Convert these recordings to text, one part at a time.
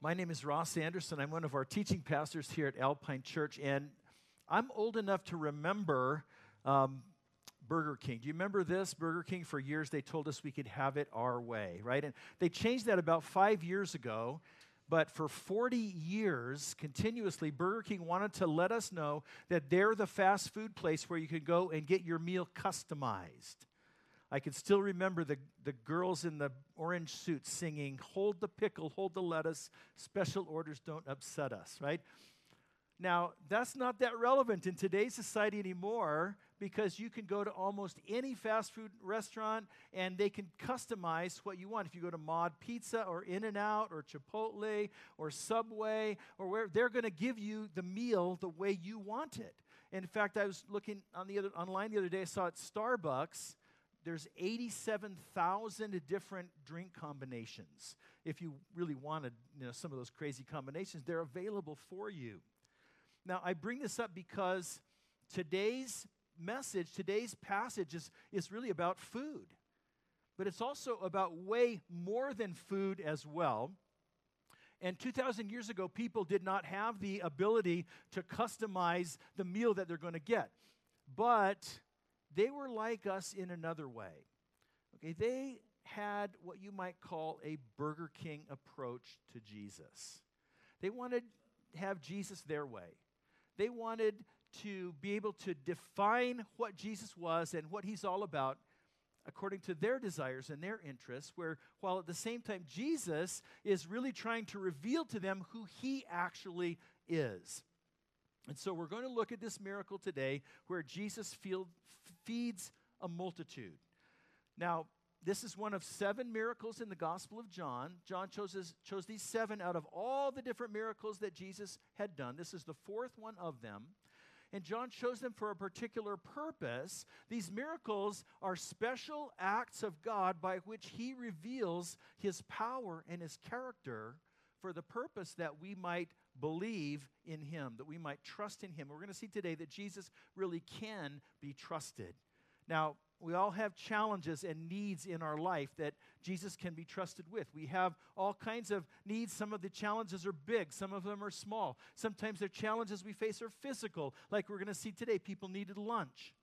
My name is Ross Anderson. I'm one of our teaching pastors here at Alpine Church, and I'm old enough to remember um, Burger King. Do you remember this? Burger King, for years, they told us we could have it our way, right? And they changed that about five years ago. But for 40 years, continuously, Burger King wanted to let us know that they're the fast food place where you can go and get your meal customized. I can still remember the, the girls in the orange suits singing, Hold the pickle, hold the lettuce, special orders don't upset us, right? Now, that's not that relevant in today's society anymore because you can go to almost any fast food restaurant and they can customize what you want. If you go to Mod Pizza or In N Out or Chipotle or Subway or where, they're going to give you the meal the way you want it. In fact, I was looking on the other, online the other day, I saw at Starbucks there's 87,000 different drink combinations. If you really wanted you know, some of those crazy combinations, they're available for you. Now, I bring this up because today's message, today's passage is, is really about food, but it's also about way more than food as well. And 2,000 years ago, people did not have the ability to customize the meal that they're going to get. But they were like us in another way. Okay, they had what you might call a Burger King approach to Jesus. They wanted to have Jesus their way. They wanted to be able to define what Jesus was and what he's all about according to their desires and their interests, where while at the same time Jesus is really trying to reveal to them who he actually is. And so we're going to look at this miracle today where Jesus feeds a multitude. Now, this is one of seven miracles in the Gospel of John. John chose, chose these seven out of all the different miracles that Jesus had done. This is the fourth one of them. And John chose them for a particular purpose. These miracles are special acts of God by which he reveals his power and his character for the purpose that we might believe in him, that we might trust in him. We're going to see today that Jesus really can be trusted. Now, we all have challenges and needs in our life that Jesus can be trusted with. We have all kinds of needs. Some of the challenges are big, some of them are small. Sometimes the challenges we face are physical, like we're going to see today. People needed lunch.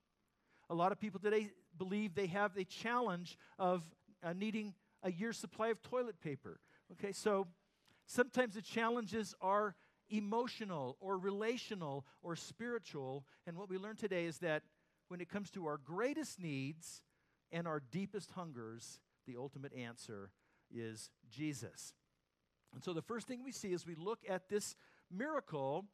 A lot of people today believe they have the challenge of uh, needing a year's supply of toilet paper. Okay, so sometimes the challenges are emotional or relational or spiritual. And what we learn today is that when it comes to our greatest needs and our deepest hungers, the ultimate answer is Jesus. And so the first thing we see is we look at this miracle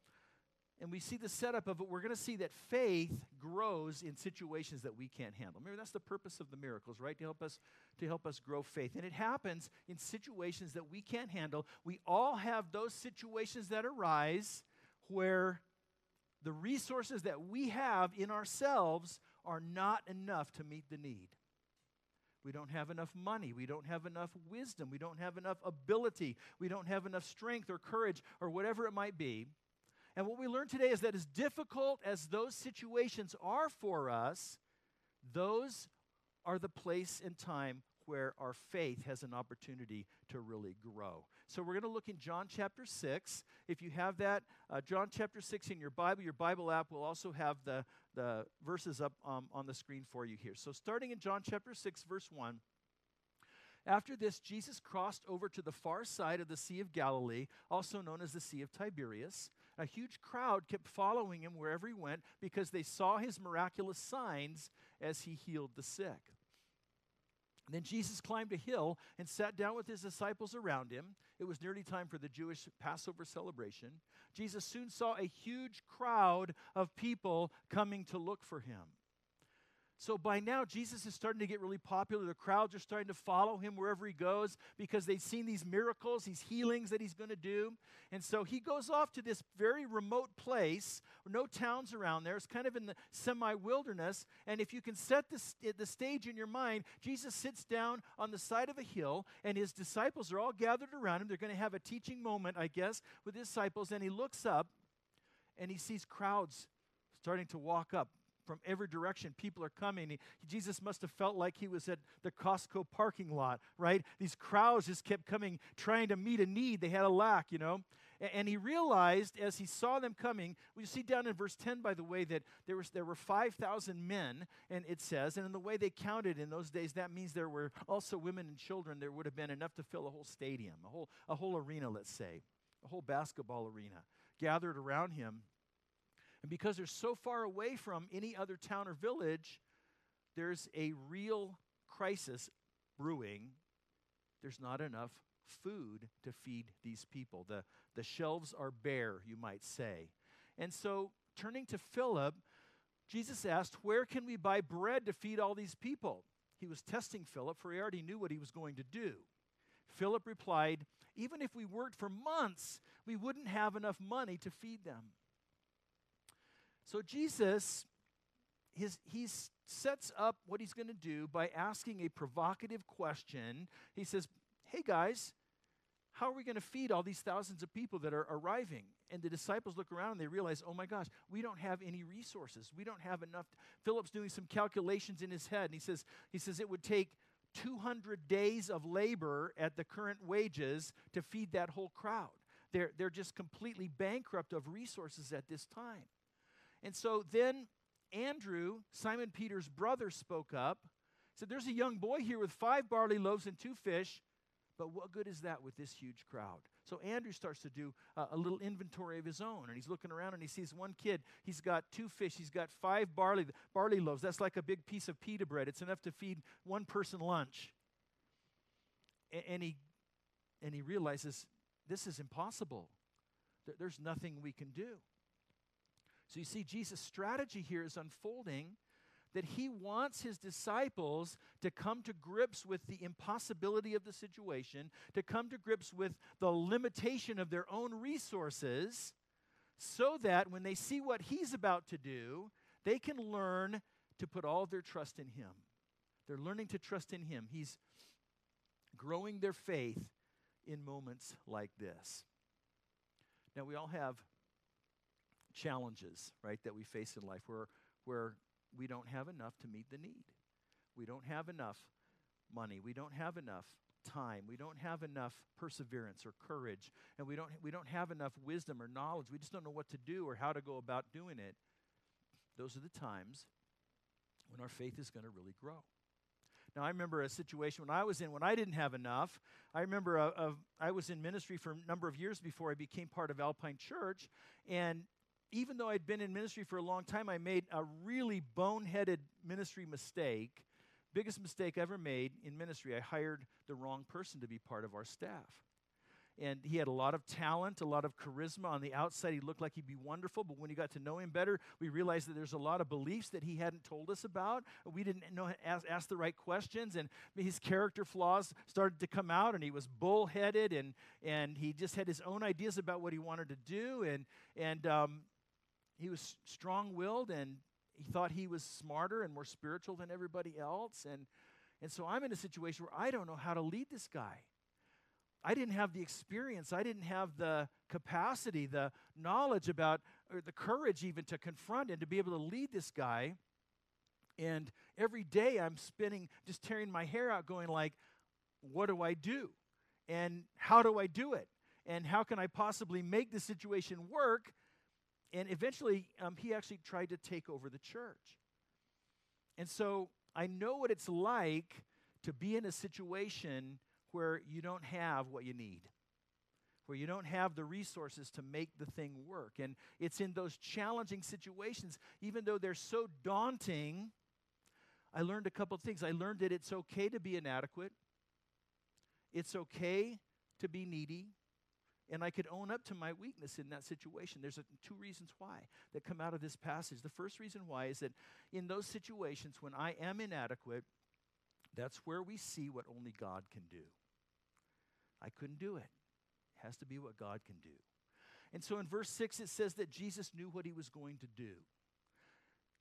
and we see the setup of it, we're going to see that faith grows in situations that we can't handle. Remember, that's the purpose of the miracles, right? To help us to help us grow faith. And it happens in situations that we can't handle. We all have those situations that arise where the resources that we have in ourselves are not enough to meet the need. We don't have enough money. We don't have enough wisdom. We don't have enough ability. We don't have enough strength or courage or whatever it might be. And what we learn today is that as difficult as those situations are for us, those are the place and time where our faith has an opportunity to really grow. So we're going to look in John chapter 6. If you have that, uh, John chapter 6 in your Bible, your Bible app will also have the, the verses up um, on the screen for you here. So starting in John chapter 6, verse 1. After this, Jesus crossed over to the far side of the Sea of Galilee, also known as the Sea of Tiberias. A huge crowd kept following him wherever he went because they saw his miraculous signs as he healed the sick. Then Jesus climbed a hill and sat down with his disciples around him. It was nearly time for the Jewish Passover celebration. Jesus soon saw a huge crowd of people coming to look for him. So by now, Jesus is starting to get really popular. The crowds are starting to follow him wherever he goes because they've seen these miracles, these healings that he's going to do. And so he goes off to this very remote place, no towns around there. It's kind of in the semi wilderness. And if you can set the, the stage in your mind, Jesus sits down on the side of a hill, and his disciples are all gathered around him. They're going to have a teaching moment, I guess, with his disciples. And he looks up and he sees crowds starting to walk up from every direction. People are coming. He, Jesus must have felt like he was at the Costco parking lot, right? These crowds just kept coming, trying to meet a need. They had a lack, you know. And, and he realized as he saw them coming, we see down in verse 10, by the way, that there, was, there were 5,000 men, and it says, and in the way they counted in those days, that means there were also women and children. There would have been enough to fill a whole stadium, a whole, a whole arena, let's say, a whole basketball arena gathered around him. And because they're so far away from any other town or village, there's a real crisis brewing. There's not enough food to feed these people. The, the shelves are bare, you might say. And so, turning to Philip, Jesus asked, Where can we buy bread to feed all these people? He was testing Philip, for he already knew what he was going to do. Philip replied, Even if we worked for months, we wouldn't have enough money to feed them. So Jesus, his, he sets up what he's going to do by asking a provocative question. He says, Hey guys, how are we going to feed all these thousands of people that are arriving? And the disciples look around and they realize, oh my gosh, we don't have any resources. We don't have enough. Philip's doing some calculations in his head, and he says, he says it would take 200 days of labor at the current wages to feed that whole crowd. They're, they're just completely bankrupt of resources at this time. And so then Andrew, Simon Peter's brother, spoke up, said, There's a young boy here with five barley loaves and two fish, but what good is that with this huge crowd? So Andrew starts to do uh, a little inventory of his own, and he's looking around and he sees one kid. He's got two fish. He's got five barley barley loaves. That's like a big piece of pita bread. It's enough to feed one person lunch. And, and he and he realizes this is impossible. There's nothing we can do. So you see, Jesus' strategy here is unfolding that he wants his disciples to come to grips with the impossibility of the situation, to come to grips with the limitation of their own resources, so that when they see what he's about to do, they can learn to put all their trust in him. They're learning to trust in him. He's growing their faith in moments like this. Now, we all have challenges, right, that we face in life where, where we don't have enough to meet the need. We don't have enough money. We don't have enough time. We don't have enough perseverance or courage. And we don't, we don't have enough wisdom or knowledge. We just don't know what to do or how to go about doing it. Those are the times when our faith is going to really grow. Now, I remember a situation when I was in when I didn't have enough. I remember uh, a, a, I was in ministry for a number of years before I became part of Alpine Church, and even though I'd been in ministry for a long time, I made a really boneheaded ministry mistake. Biggest mistake ever made in ministry. I hired the wrong person to be part of our staff. And he had a lot of talent, a lot of charisma. On the outside, he looked like he'd be wonderful, but when you got to know him better, we realized that there's a lot of beliefs that he hadn't told us about. We didn't know ask, ask the right questions, and his character flaws started to come out. And he was bullheaded, and and he just had his own ideas about what he wanted to do. And and um, he was strong willed and he thought he was smarter and more spiritual than everybody else. And, and so I'm in a situation where I don't know how to lead this guy. I didn't have the experience, I didn't have the capacity, the knowledge about, or the courage even to confront and to be able to lead this guy. And every day I'm spinning, just tearing my hair out, going like, what do I do? And how do I do it? And how can I possibly make the situation work and eventually, um, he actually tried to take over the church. And so I know what it's like to be in a situation where you don't have what you need, where you don't have the resources to make the thing work. And it's in those challenging situations, even though they're so daunting, I learned a couple of things. I learned that it's okay to be inadequate, it's okay to be needy, and I could own up to my weakness in that situation. There's a, two reasons why that come out of this passage. The first reason why is that in those situations when I am inadequate, that's where we see what only God can do. I couldn't do it. It has to be what God can do. And so in verse 6, it says that Jesus knew what he was going to do.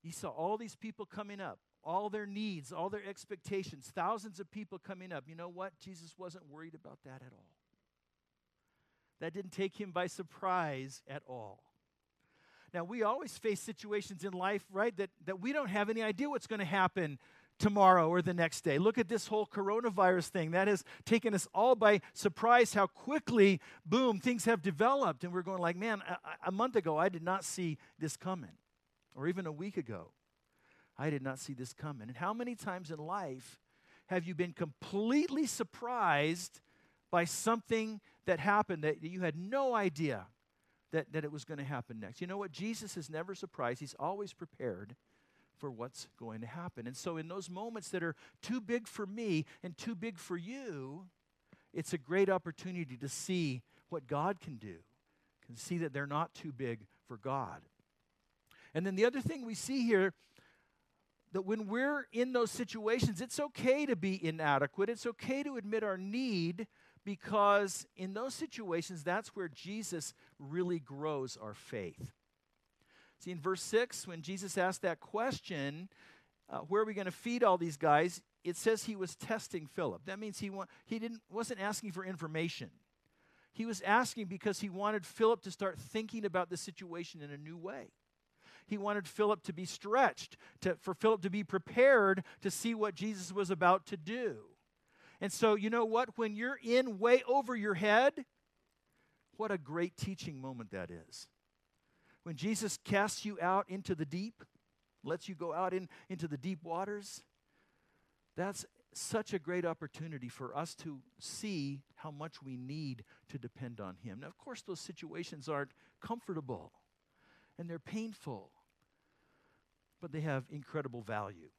He saw all these people coming up, all their needs, all their expectations, thousands of people coming up. You know what? Jesus wasn't worried about that at all. That didn't take him by surprise at all. Now, we always face situations in life, right, that, that we don't have any idea what's going to happen tomorrow or the next day. Look at this whole coronavirus thing. That has taken us all by surprise how quickly, boom, things have developed. And we're going like, man, a, a month ago, I did not see this coming. Or even a week ago, I did not see this coming. And how many times in life have you been completely surprised by something that happened that you had no idea that, that it was going to happen next? You know what? Jesus is never surprised, He's always prepared for what's going to happen. And so, in those moments that are too big for me and too big for you, it's a great opportunity to see what God can do, can see that they're not too big for God. And then the other thing we see here that when we're in those situations, it's okay to be inadequate. It's okay to admit our need because in those situations, that's where Jesus really grows our faith. See, in verse 6, when Jesus asked that question, uh, where are we going to feed all these guys? It says he was testing Philip. That means he, wa- he didn't, wasn't asking for information. He was asking because he wanted Philip to start thinking about the situation in a new way. He wanted Philip to be stretched, to, for Philip to be prepared to see what Jesus was about to do. And so, you know what? When you're in way over your head, what a great teaching moment that is when Jesus casts you out into the deep, lets you go out in, into the deep waters, that's such a great opportunity for us to see how much we need to depend on Him. Now, of course, those situations aren't comfortable and they're painful, but they have incredible value.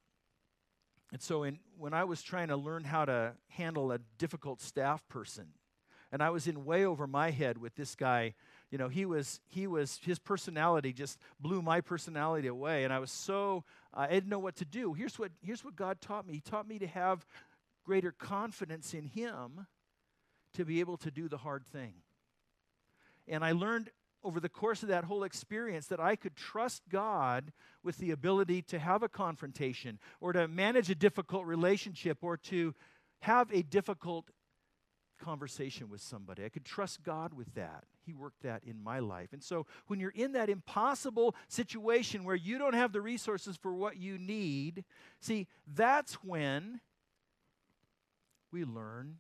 And so, in, when I was trying to learn how to handle a difficult staff person, and I was in way over my head with this guy you know he was he was his personality just blew my personality away and i was so uh, i didn't know what to do. Here's what here's what god taught me. He taught me to have greater confidence in him to be able to do the hard thing. And i learned over the course of that whole experience that I could trust God with the ability to have a confrontation or to manage a difficult relationship or to have a difficult conversation with somebody. I could trust God with that. He worked that in my life. And so when you're in that impossible situation where you don't have the resources for what you need, see, that's when we learn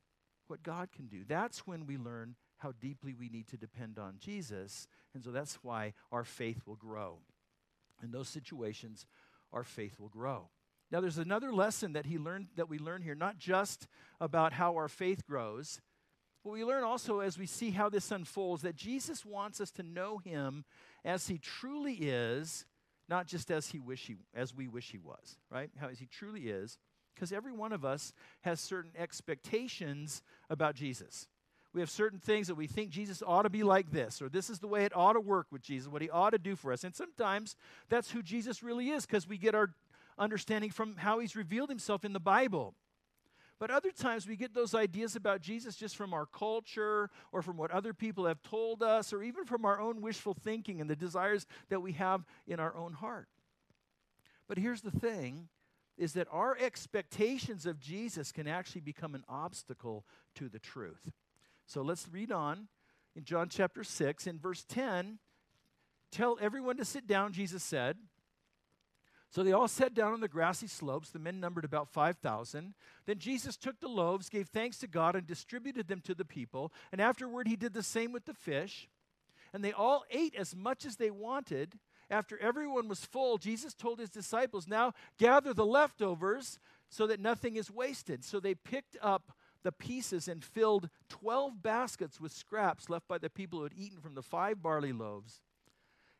what God can do. That's when we learn how deeply we need to depend on Jesus. And so that's why our faith will grow. In those situations, our faith will grow. Now there's another lesson that he learned that we learn here, not just about how our faith grows, but we learn also as we see how this unfolds that Jesus wants us to know him as he truly is, not just as he wish he as we wish he was, right? How as he truly is, because every one of us has certain expectations about Jesus. We have certain things that we think Jesus ought to be like this, or this is the way it ought to work with Jesus, what he ought to do for us. And sometimes that's who Jesus really is because we get our understanding from how he's revealed himself in the Bible. But other times we get those ideas about Jesus just from our culture or from what other people have told us or even from our own wishful thinking and the desires that we have in our own heart. But here's the thing is that our expectations of Jesus can actually become an obstacle to the truth. So let's read on in John chapter 6 in verse 10 tell everyone to sit down Jesus said so they all sat down on the grassy slopes. The men numbered about 5,000. Then Jesus took the loaves, gave thanks to God, and distributed them to the people. And afterward, he did the same with the fish. And they all ate as much as they wanted. After everyone was full, Jesus told his disciples, Now gather the leftovers so that nothing is wasted. So they picked up the pieces and filled 12 baskets with scraps left by the people who had eaten from the five barley loaves.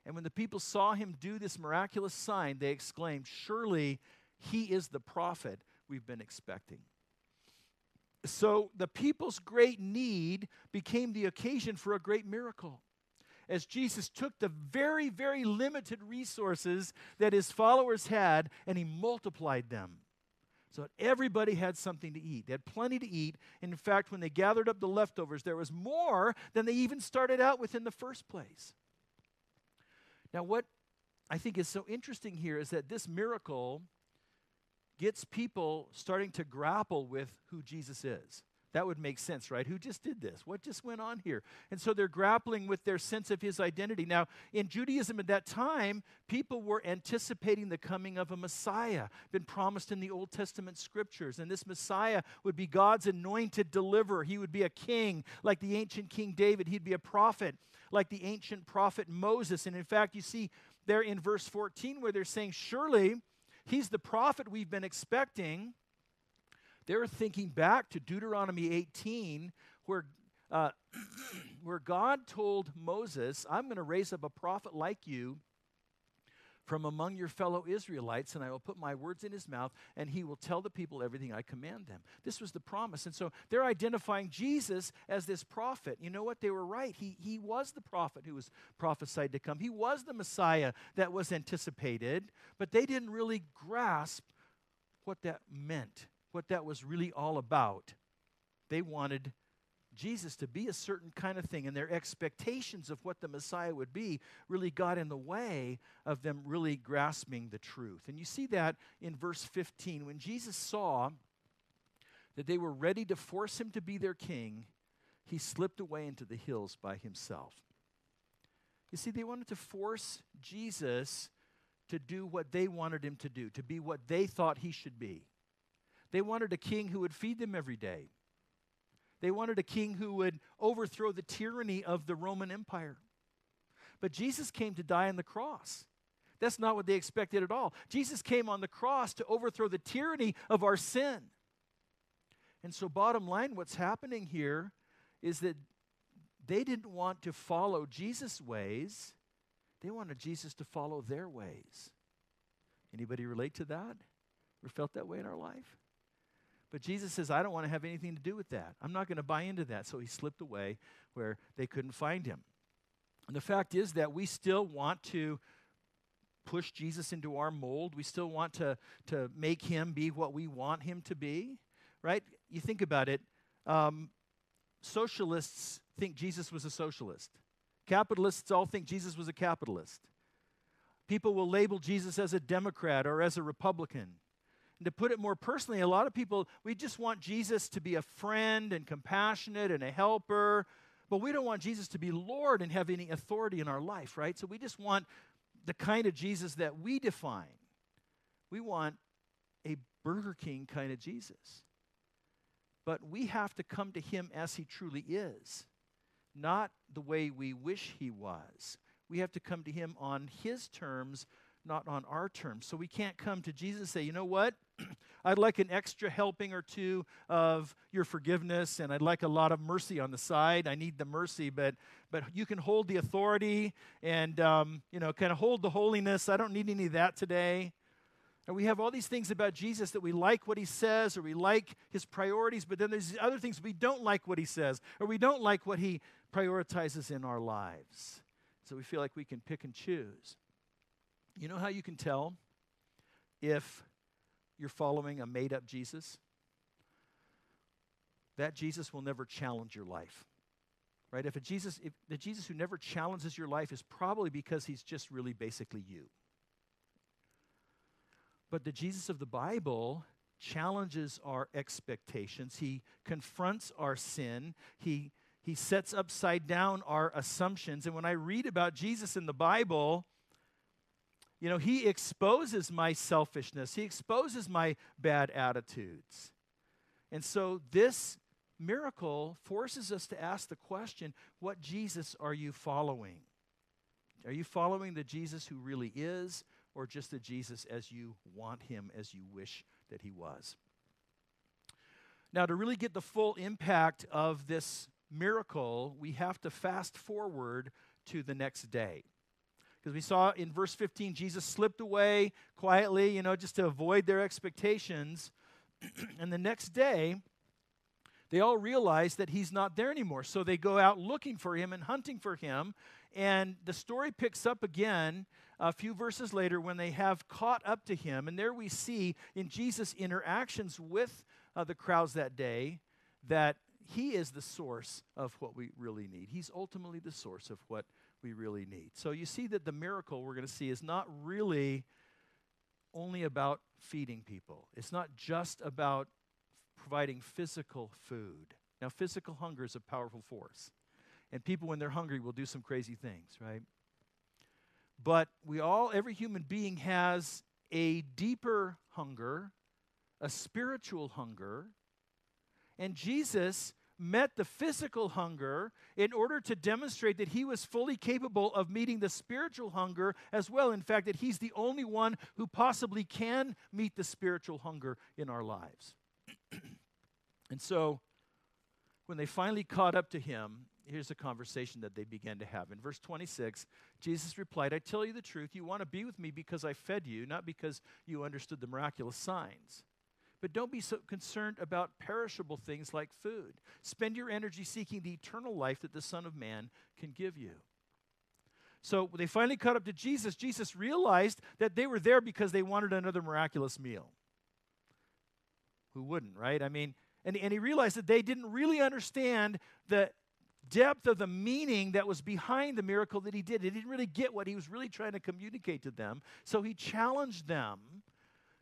And when the people saw him do this miraculous sign, they exclaimed, Surely he is the prophet we've been expecting. So the people's great need became the occasion for a great miracle. As Jesus took the very, very limited resources that his followers had and he multiplied them. So everybody had something to eat. They had plenty to eat. In fact, when they gathered up the leftovers, there was more than they even started out with in the first place. Now, what I think is so interesting here is that this miracle gets people starting to grapple with who Jesus is. That would make sense, right? Who just did this? What just went on here? And so they're grappling with their sense of his identity. Now, in Judaism at that time, people were anticipating the coming of a Messiah, been promised in the Old Testament scriptures. And this Messiah would be God's anointed deliverer. He would be a king like the ancient King David, he'd be a prophet like the ancient prophet Moses. And in fact, you see there in verse 14 where they're saying, Surely he's the prophet we've been expecting. They're thinking back to Deuteronomy 18, where, uh, where God told Moses, I'm going to raise up a prophet like you from among your fellow Israelites, and I will put my words in his mouth, and he will tell the people everything I command them. This was the promise. And so they're identifying Jesus as this prophet. You know what? They were right. He, he was the prophet who was prophesied to come, he was the Messiah that was anticipated, but they didn't really grasp what that meant what that was really all about. They wanted Jesus to be a certain kind of thing, and their expectations of what the Messiah would be really got in the way of them really grasping the truth. And you see that in verse 15. When Jesus saw that they were ready to force him to be their king, he slipped away into the hills by himself. You see, they wanted to force Jesus to do what they wanted him to do, to be what they thought he should be. They wanted a king who would feed them every day. They wanted a king who would overthrow the tyranny of the Roman Empire. But Jesus came to die on the cross. That's not what they expected at all. Jesus came on the cross to overthrow the tyranny of our sin. And so, bottom line, what's happening here is that they didn't want to follow Jesus' ways, they wanted Jesus to follow their ways. Anybody relate to that? Ever felt that way in our life? But Jesus says, I don't want to have anything to do with that. I'm not going to buy into that. So he slipped away where they couldn't find him. And the fact is that we still want to push Jesus into our mold. We still want to, to make him be what we want him to be, right? You think about it. Um, socialists think Jesus was a socialist, capitalists all think Jesus was a capitalist. People will label Jesus as a Democrat or as a Republican. And to put it more personally, a lot of people, we just want Jesus to be a friend and compassionate and a helper, but we don't want Jesus to be Lord and have any authority in our life, right? So we just want the kind of Jesus that we define. We want a Burger King kind of Jesus. But we have to come to him as he truly is, not the way we wish he was. We have to come to him on his terms not on our terms. So we can't come to Jesus and say, you know what? I'd like an extra helping or two of your forgiveness, and I'd like a lot of mercy on the side. I need the mercy, but but you can hold the authority and um, you know kind of hold the holiness. I don't need any of that today. And we have all these things about Jesus that we like what he says or we like his priorities, but then there's other things we don't like what he says or we don't like what he prioritizes in our lives. So we feel like we can pick and choose. You know how you can tell if you're following a made up Jesus? That Jesus will never challenge your life. Right? If a Jesus if the Jesus who never challenges your life is probably because he's just really basically you. But the Jesus of the Bible challenges our expectations. He confronts our sin. He he sets upside down our assumptions. And when I read about Jesus in the Bible, you know, he exposes my selfishness, he exposes my bad attitudes. And so this miracle forces us to ask the question what Jesus are you following? Are you following the Jesus who really is, or just the Jesus as you want him, as you wish that he was? Now, to really get the full impact of this miracle, we have to fast forward to the next day. Because we saw in verse 15, Jesus slipped away quietly, you know, just to avoid their expectations. and the next day, they all realize that he's not there anymore. So they go out looking for him and hunting for him. And the story picks up again a few verses later when they have caught up to him. And there we see in Jesus' interactions with uh, the crowds that day that he is the source of what we really need. He's ultimately the source of what we really need. So you see that the miracle we're going to see is not really only about feeding people, it's not just about providing physical food. Now, physical hunger is a powerful force. And people, when they're hungry, will do some crazy things, right? But we all, every human being has a deeper hunger, a spiritual hunger. And Jesus met the physical hunger in order to demonstrate that he was fully capable of meeting the spiritual hunger as well. In fact, that he's the only one who possibly can meet the spiritual hunger in our lives. and so, when they finally caught up to him, here's a conversation that they began to have. In verse 26, Jesus replied, I tell you the truth, you want to be with me because I fed you, not because you understood the miraculous signs. But don't be so concerned about perishable things like food. Spend your energy seeking the eternal life that the Son of Man can give you. So they finally caught up to Jesus. Jesus realized that they were there because they wanted another miraculous meal. Who wouldn't, right? I mean, and, and he realized that they didn't really understand the depth of the meaning that was behind the miracle that he did. They didn't really get what he was really trying to communicate to them. So he challenged them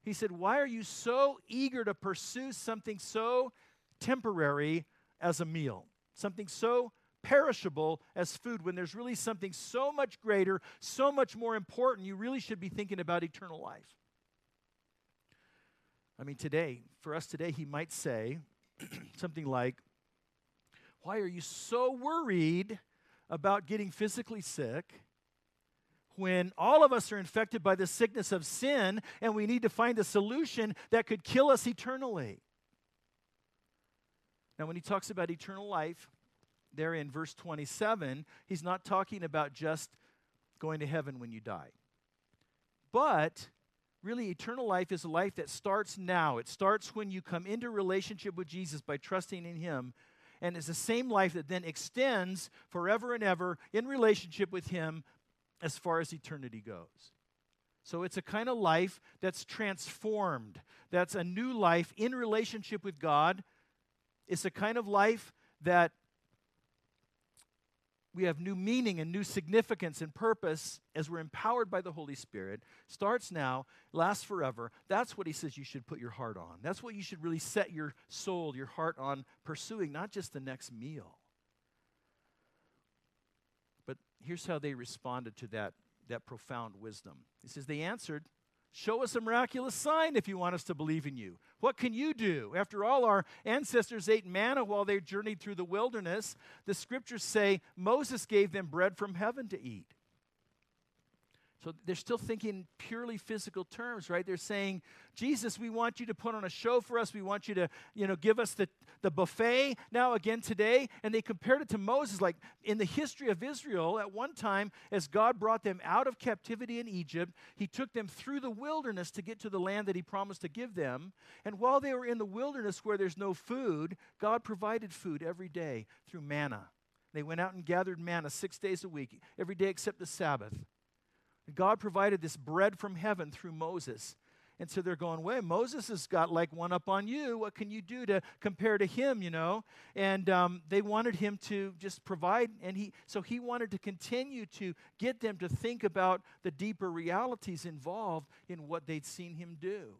he said, Why are you so eager to pursue something so temporary as a meal? Something so perishable as food when there's really something so much greater, so much more important. You really should be thinking about eternal life. I mean, today, for us today, he might say something like, Why are you so worried about getting physically sick? When all of us are infected by the sickness of sin and we need to find a solution that could kill us eternally. Now, when he talks about eternal life, there in verse 27, he's not talking about just going to heaven when you die. But really, eternal life is a life that starts now. It starts when you come into relationship with Jesus by trusting in him. And it's the same life that then extends forever and ever in relationship with him as far as eternity goes. So it's a kind of life that's transformed, that's a new life in relationship with God. It's a kind of life that we have new meaning and new significance and purpose as we're empowered by the Holy Spirit. Starts now, lasts forever. That's what he says you should put your heart on. That's what you should really set your soul, your heart on pursuing, not just the next meal here's how they responded to that, that profound wisdom. He says, They answered, Show us a miraculous sign if you want us to believe in you. What can you do? After all, our ancestors ate manna while they journeyed through the wilderness. The scriptures say Moses gave them bread from heaven to eat. So they're still thinking purely physical terms, right? They're saying, Jesus, we want you to put on a show for us. We want you to, you know, give us the, the buffet now again today. And they compared it to Moses. Like in the history of Israel, at one time, as God brought them out of captivity in Egypt, he took them through the wilderness to get to the land that he promised to give them. And while they were in the wilderness where there's no food, God provided food every day through manna. They went out and gathered manna six days a week, every day except the Sabbath. God provided this bread from heaven through Moses. And so they're going, wait, Moses has got like one up on you. What can you do to compare to him, you know? And um, they wanted him to just provide. And he, so he wanted to continue to get them to think about the deeper realities involved in what they'd seen him do.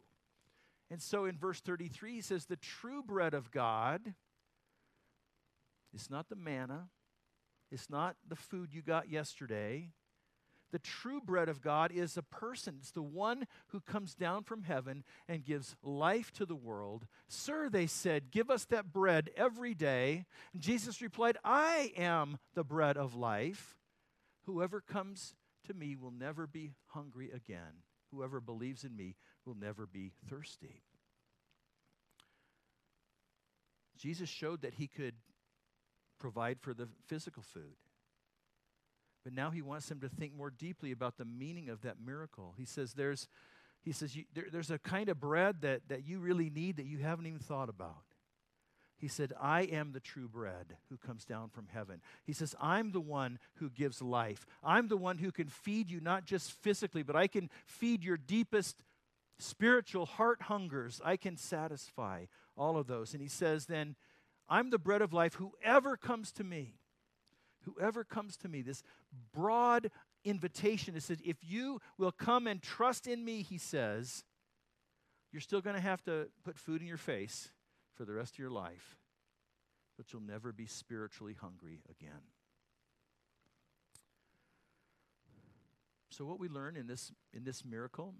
And so in verse 33, he says, the true bread of God is not the manna, it's not the food you got yesterday. The true bread of God is a person. It's the one who comes down from heaven and gives life to the world. Sir, they said, give us that bread every day. And Jesus replied, I am the bread of life. Whoever comes to me will never be hungry again. Whoever believes in me will never be thirsty. Jesus showed that he could provide for the physical food. But now he wants them to think more deeply about the meaning of that miracle. He says, There's, he says you, there, there's a kind of bread that, that you really need that you haven't even thought about. He said, I am the true bread who comes down from heaven. He says, I'm the one who gives life. I'm the one who can feed you, not just physically, but I can feed your deepest spiritual heart hungers. I can satisfy all of those. And he says, then, I'm the bread of life. Whoever comes to me, Whoever comes to me, this broad invitation, it says, if you will come and trust in me, he says, you're still going to have to put food in your face for the rest of your life. but you'll never be spiritually hungry again. So, what we learn in this, in this miracle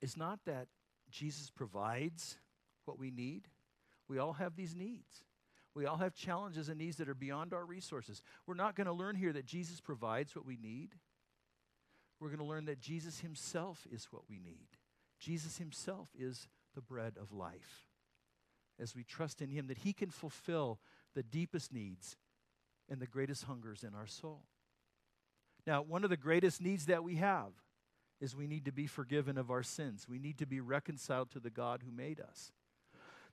is not that Jesus provides what we need. We all have these needs. We all have challenges and needs that are beyond our resources. We're not going to learn here that Jesus provides what we need. We're going to learn that Jesus himself is what we need. Jesus himself is the bread of life. As we trust in him, that he can fulfill the deepest needs and the greatest hungers in our soul. Now, one of the greatest needs that we have is we need to be forgiven of our sins. We need to be reconciled to the God who made us.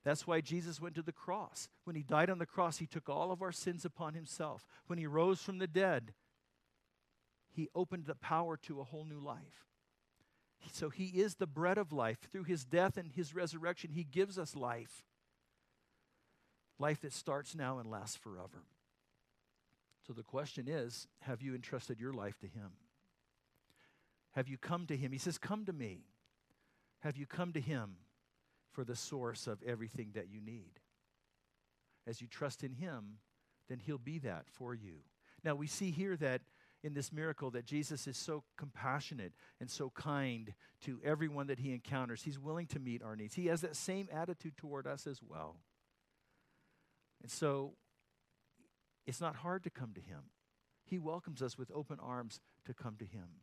That's why Jesus went to the cross. When he died on the cross, he took all of our sins upon himself. When he rose from the dead, he opened the power to a whole new life. So he is the bread of life. Through his death and his resurrection, he gives us life. Life that starts now and lasts forever. So the question is have you entrusted your life to him? Have you come to him? He says, Come to me. Have you come to him? For the source of everything that you need. As you trust in Him, then He'll be that for you. Now, we see here that in this miracle that Jesus is so compassionate and so kind to everyone that He encounters. He's willing to meet our needs. He has that same attitude toward us as well. And so, it's not hard to come to Him. He welcomes us with open arms to come to Him,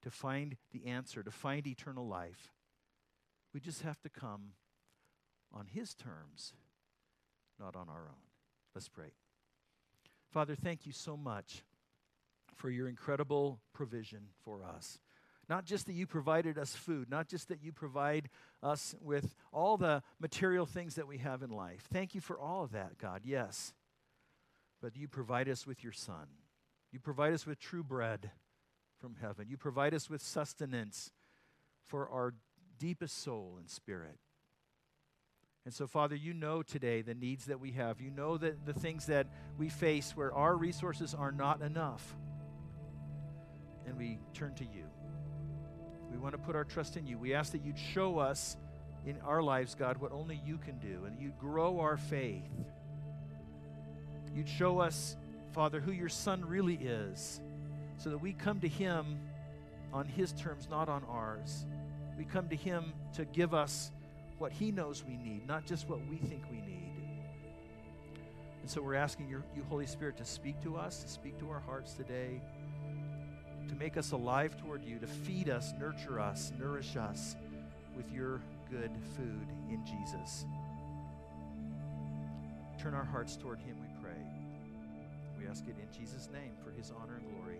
to find the answer, to find eternal life. We just have to come on His terms, not on our own. Let's pray. Father, thank you so much for your incredible provision for us. Not just that you provided us food, not just that you provide us with all the material things that we have in life. Thank you for all of that, God, yes. But you provide us with your Son. You provide us with true bread from heaven. You provide us with sustenance for our deepest soul and spirit. And so, Father, you know today the needs that we have. You know that the things that we face where our resources are not enough. And we turn to you. We want to put our trust in you. We ask that you'd show us in our lives, God, what only you can do, and you'd grow our faith. You'd show us, Father, who your Son really is, so that we come to him on his terms, not on ours. We come to Him to give us what He knows we need, not just what we think we need. And so we're asking your, you, Holy Spirit, to speak to us, to speak to our hearts today, to make us alive toward you, to feed us, nurture us, nourish us with your good food in Jesus. Turn our hearts toward Him, we pray. We ask it in Jesus' name for His honor and glory.